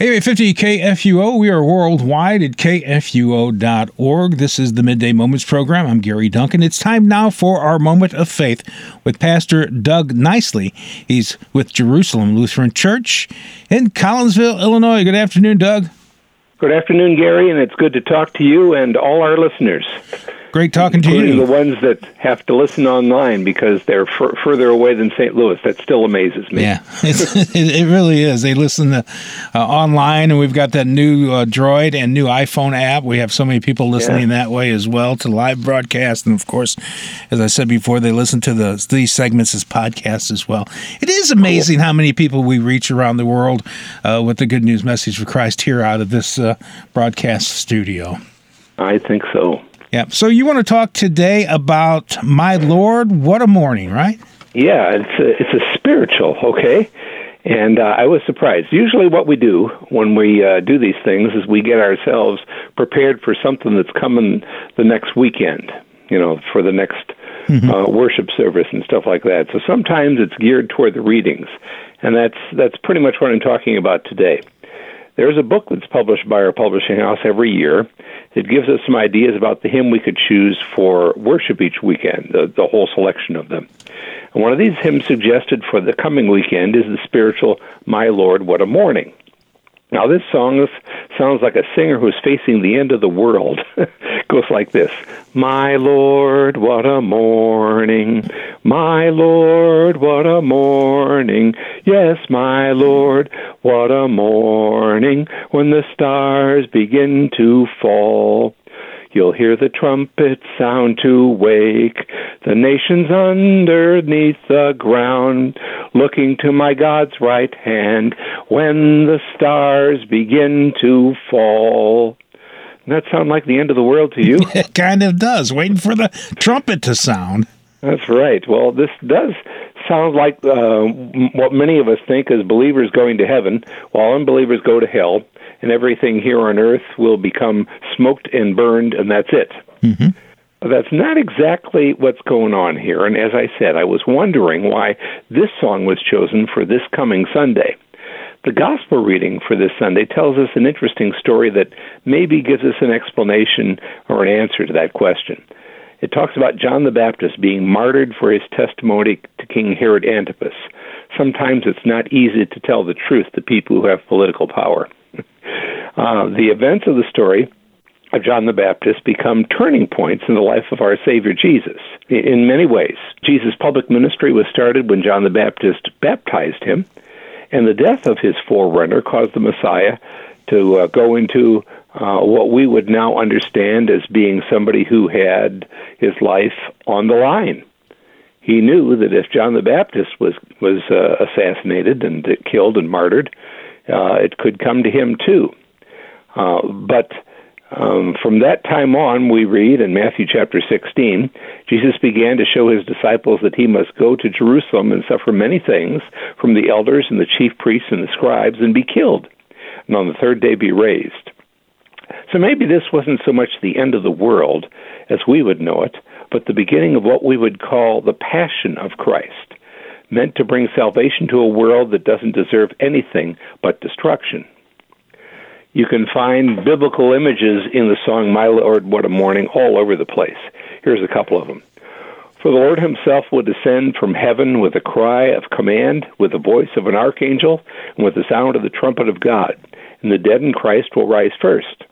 850 KFUO. We are worldwide at kfuo.org. This is the Midday Moments program. I'm Gary Duncan. It's time now for our moment of faith with Pastor Doug Nicely. He's with Jerusalem Lutheran Church in Collinsville, Illinois. Good afternoon, Doug. Good afternoon, Gary, and it's good to talk to you and all our listeners. Great talking to you. The ones that have to listen online because they're f- further away than St. Louis. That still amazes me. Yeah, it, really is. They listen to, uh, online, and we've got that new uh, Droid and new iPhone app. We have so many people listening yeah. that way as well to live broadcast, and of course, as I said before, they listen to the these segments as podcasts as well. It is amazing cool. how many people we reach around the world uh, with the good news message for Christ here out of this uh, broadcast studio. I think so. Yeah. So you want to talk today about my Lord? What a morning, right? Yeah, it's a, it's a spiritual, okay? And uh, I was surprised. Usually, what we do when we uh, do these things is we get ourselves prepared for something that's coming the next weekend, you know, for the next mm-hmm. uh, worship service and stuff like that. So sometimes it's geared toward the readings, and that's that's pretty much what I'm talking about today. There's a book that's published by our publishing house every year. It gives us some ideas about the hymn we could choose for worship each weekend, the, the whole selection of them. And one of these hymns suggested for the coming weekend is the spiritual My Lord, What a Morning. Now, this song sounds like a singer who's facing the end of the world. goes like this My Lord, what a morning. My Lord, what a morning. Yes, my Lord, what a morning when the stars begin to fall. You'll hear the trumpet sound to wake the nations underneath the ground, looking to my God's right hand when the stars begin to fall. Doesn't that sound like the end of the world to you? it kind of does, waiting for the trumpet to sound. That's right. Well, this does sound like uh, what many of us think as believers going to heaven, while unbelievers go to hell and everything here on earth will become smoked and burned, and that's it. Mm-hmm. That's not exactly what's going on here. And as I said, I was wondering why this song was chosen for this coming Sunday. The gospel reading for this Sunday tells us an interesting story that maybe gives us an explanation or an answer to that question. It talks about John the Baptist being martyred for his testimony to King Herod Antipas. Sometimes it's not easy to tell the truth to people who have political power. Uh, the events of the story of John the Baptist become turning points in the life of our Savior Jesus. In many ways, Jesus' public ministry was started when John the Baptist baptized him, and the death of his forerunner caused the Messiah to uh, go into uh, what we would now understand as being somebody who had his life on the line. He knew that if John the Baptist was was uh, assassinated and killed and martyred, uh, it could come to him too. Uh, but um, from that time on, we read in Matthew chapter 16, Jesus began to show his disciples that he must go to Jerusalem and suffer many things from the elders and the chief priests and the scribes and be killed, and on the third day be raised. So maybe this wasn't so much the end of the world as we would know it, but the beginning of what we would call the passion of Christ, meant to bring salvation to a world that doesn't deserve anything but destruction. You can find biblical images in the song My Lord, What a Morning all over the place. Here's a couple of them. For the Lord himself will descend from heaven with a cry of command, with the voice of an archangel, and with the sound of the trumpet of God. And the dead in Christ will rise first.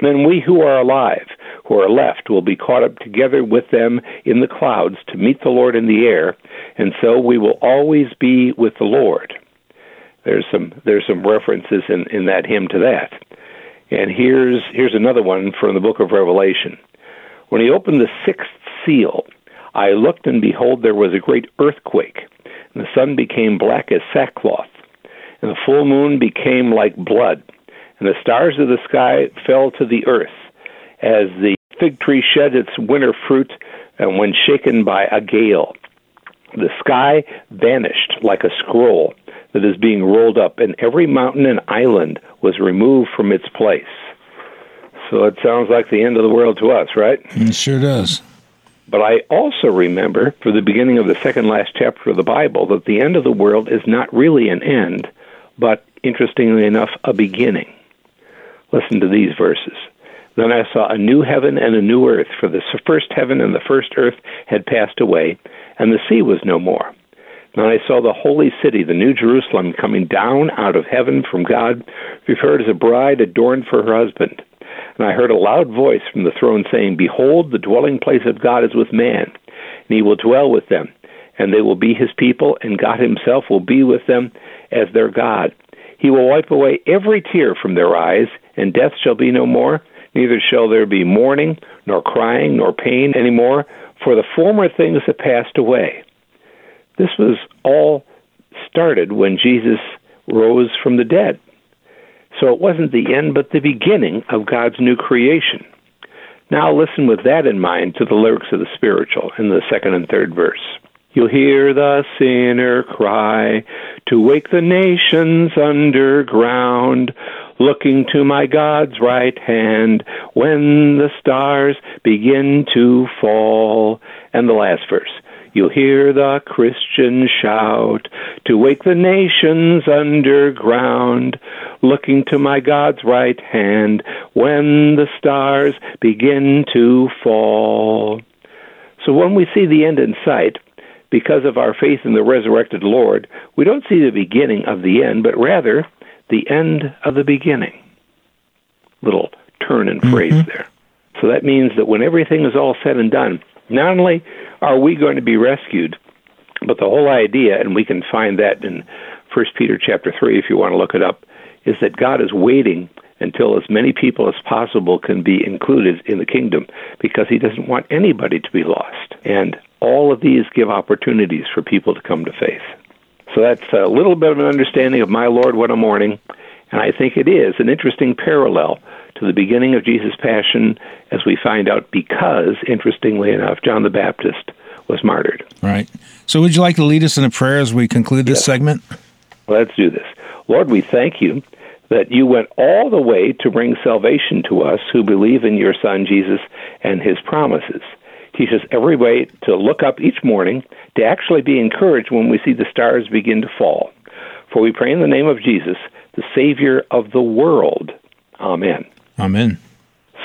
Then we who are alive, who are left, will be caught up together with them in the clouds to meet the Lord in the air, and so we will always be with the Lord. There's some there's some references in, in that hymn to that. And here's here's another one from the book of Revelation. When he opened the sixth seal, I looked and behold there was a great earthquake, and the sun became black as sackcloth, and the full moon became like blood, and the stars of the sky fell to the earth, as the fig tree shed its winter fruit, and when shaken by a gale. The sky vanished like a scroll, that is being rolled up, and every mountain and island was removed from its place. So it sounds like the end of the world to us, right? It sure does. But I also remember, for the beginning of the second last chapter of the Bible, that the end of the world is not really an end, but interestingly enough, a beginning. Listen to these verses. Then I saw a new heaven and a new earth, for the first heaven and the first earth had passed away, and the sea was no more. Then I saw the holy city, the new Jerusalem, coming down out of heaven from God, prepared as a bride adorned for her husband. And I heard a loud voice from the throne saying, Behold, the dwelling place of God is with man, and he will dwell with them, and they will be his people, and God himself will be with them as their God. He will wipe away every tear from their eyes, and death shall be no more neither shall there be mourning, nor crying, nor pain any more, for the former things have passed away. This was all started when Jesus rose from the dead. So it wasn't the end, but the beginning of God's new creation. Now listen with that in mind to the lyrics of the spiritual in the second and third verse. You'll hear the sinner cry to wake the nations underground looking to my God's right hand when the stars begin to fall. And the last verse. You'll hear the Christian shout to wake the nations underground, looking to my God's right hand when the stars begin to fall. So when we see the end in sight, because of our faith in the resurrected Lord, we don't see the beginning of the end, but rather the end of the beginning. Little turn and phrase mm-hmm. there. So that means that when everything is all said and done, not only are we going to be rescued, but the whole idea, and we can find that in First Peter chapter three, if you want to look it up, is that God is waiting until as many people as possible can be included in the kingdom, because He doesn't want anybody to be lost. And all of these give opportunities for people to come to faith. So that's a little bit of an understanding of My Lord, What a Morning. And I think it is an interesting parallel to the beginning of Jesus' passion, as we find out, because, interestingly enough, John the Baptist was martyred. Right. So, would you like to lead us in a prayer as we conclude this yes. segment? Let's do this. Lord, we thank you that you went all the way to bring salvation to us who believe in your Son, Jesus, and his promises. Teach us every way to look up each morning, to actually be encouraged when we see the stars begin to fall. For we pray in the name of Jesus, the Savior of the world. Amen. Amen.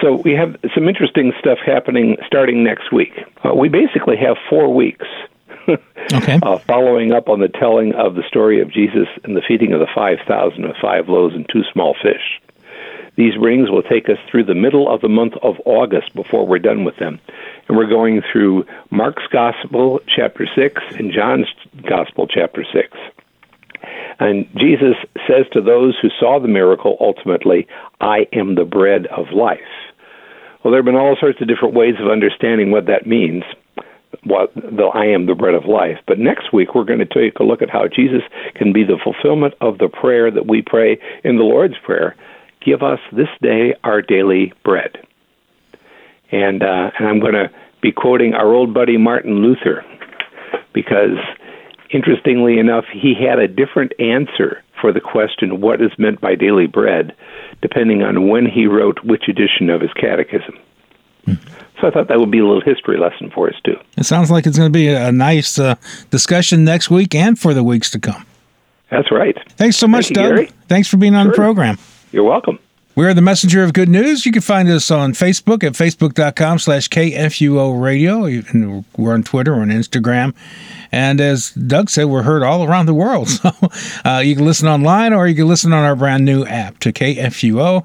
So we have some interesting stuff happening starting next week. Uh, we basically have four weeks. Okay. Uh, following up on the telling of the story of Jesus and the feeding of the 5,000 with five loaves and two small fish. These rings will take us through the middle of the month of August before we're done with them. And we're going through Mark's Gospel, chapter 6, and John's Gospel, chapter 6. And Jesus says to those who saw the miracle ultimately, I am the bread of life. Well, there have been all sorts of different ways of understanding what that means. What the I am the bread of life. But next week we're going to take a look at how Jesus can be the fulfillment of the prayer that we pray in the Lord's Prayer give us this day our daily bread. And, uh, and I'm going to be quoting our old buddy Martin Luther because, interestingly enough, he had a different answer for the question, what is meant by daily bread, depending on when he wrote which edition of his catechism. Hmm. So I thought that would be a little history lesson for us, too. It sounds like it's going to be a nice uh, discussion next week and for the weeks to come. That's right. Thanks so much, Thank Doug. Gary. Thanks for being on sure. the program. You're welcome. We're the messenger of good news. You can find us on Facebook at facebook.com slash KFUO radio. We're on Twitter, or on Instagram. And as Doug said, we're heard all around the world. So uh, you can listen online or you can listen on our brand new app to KFUO.org.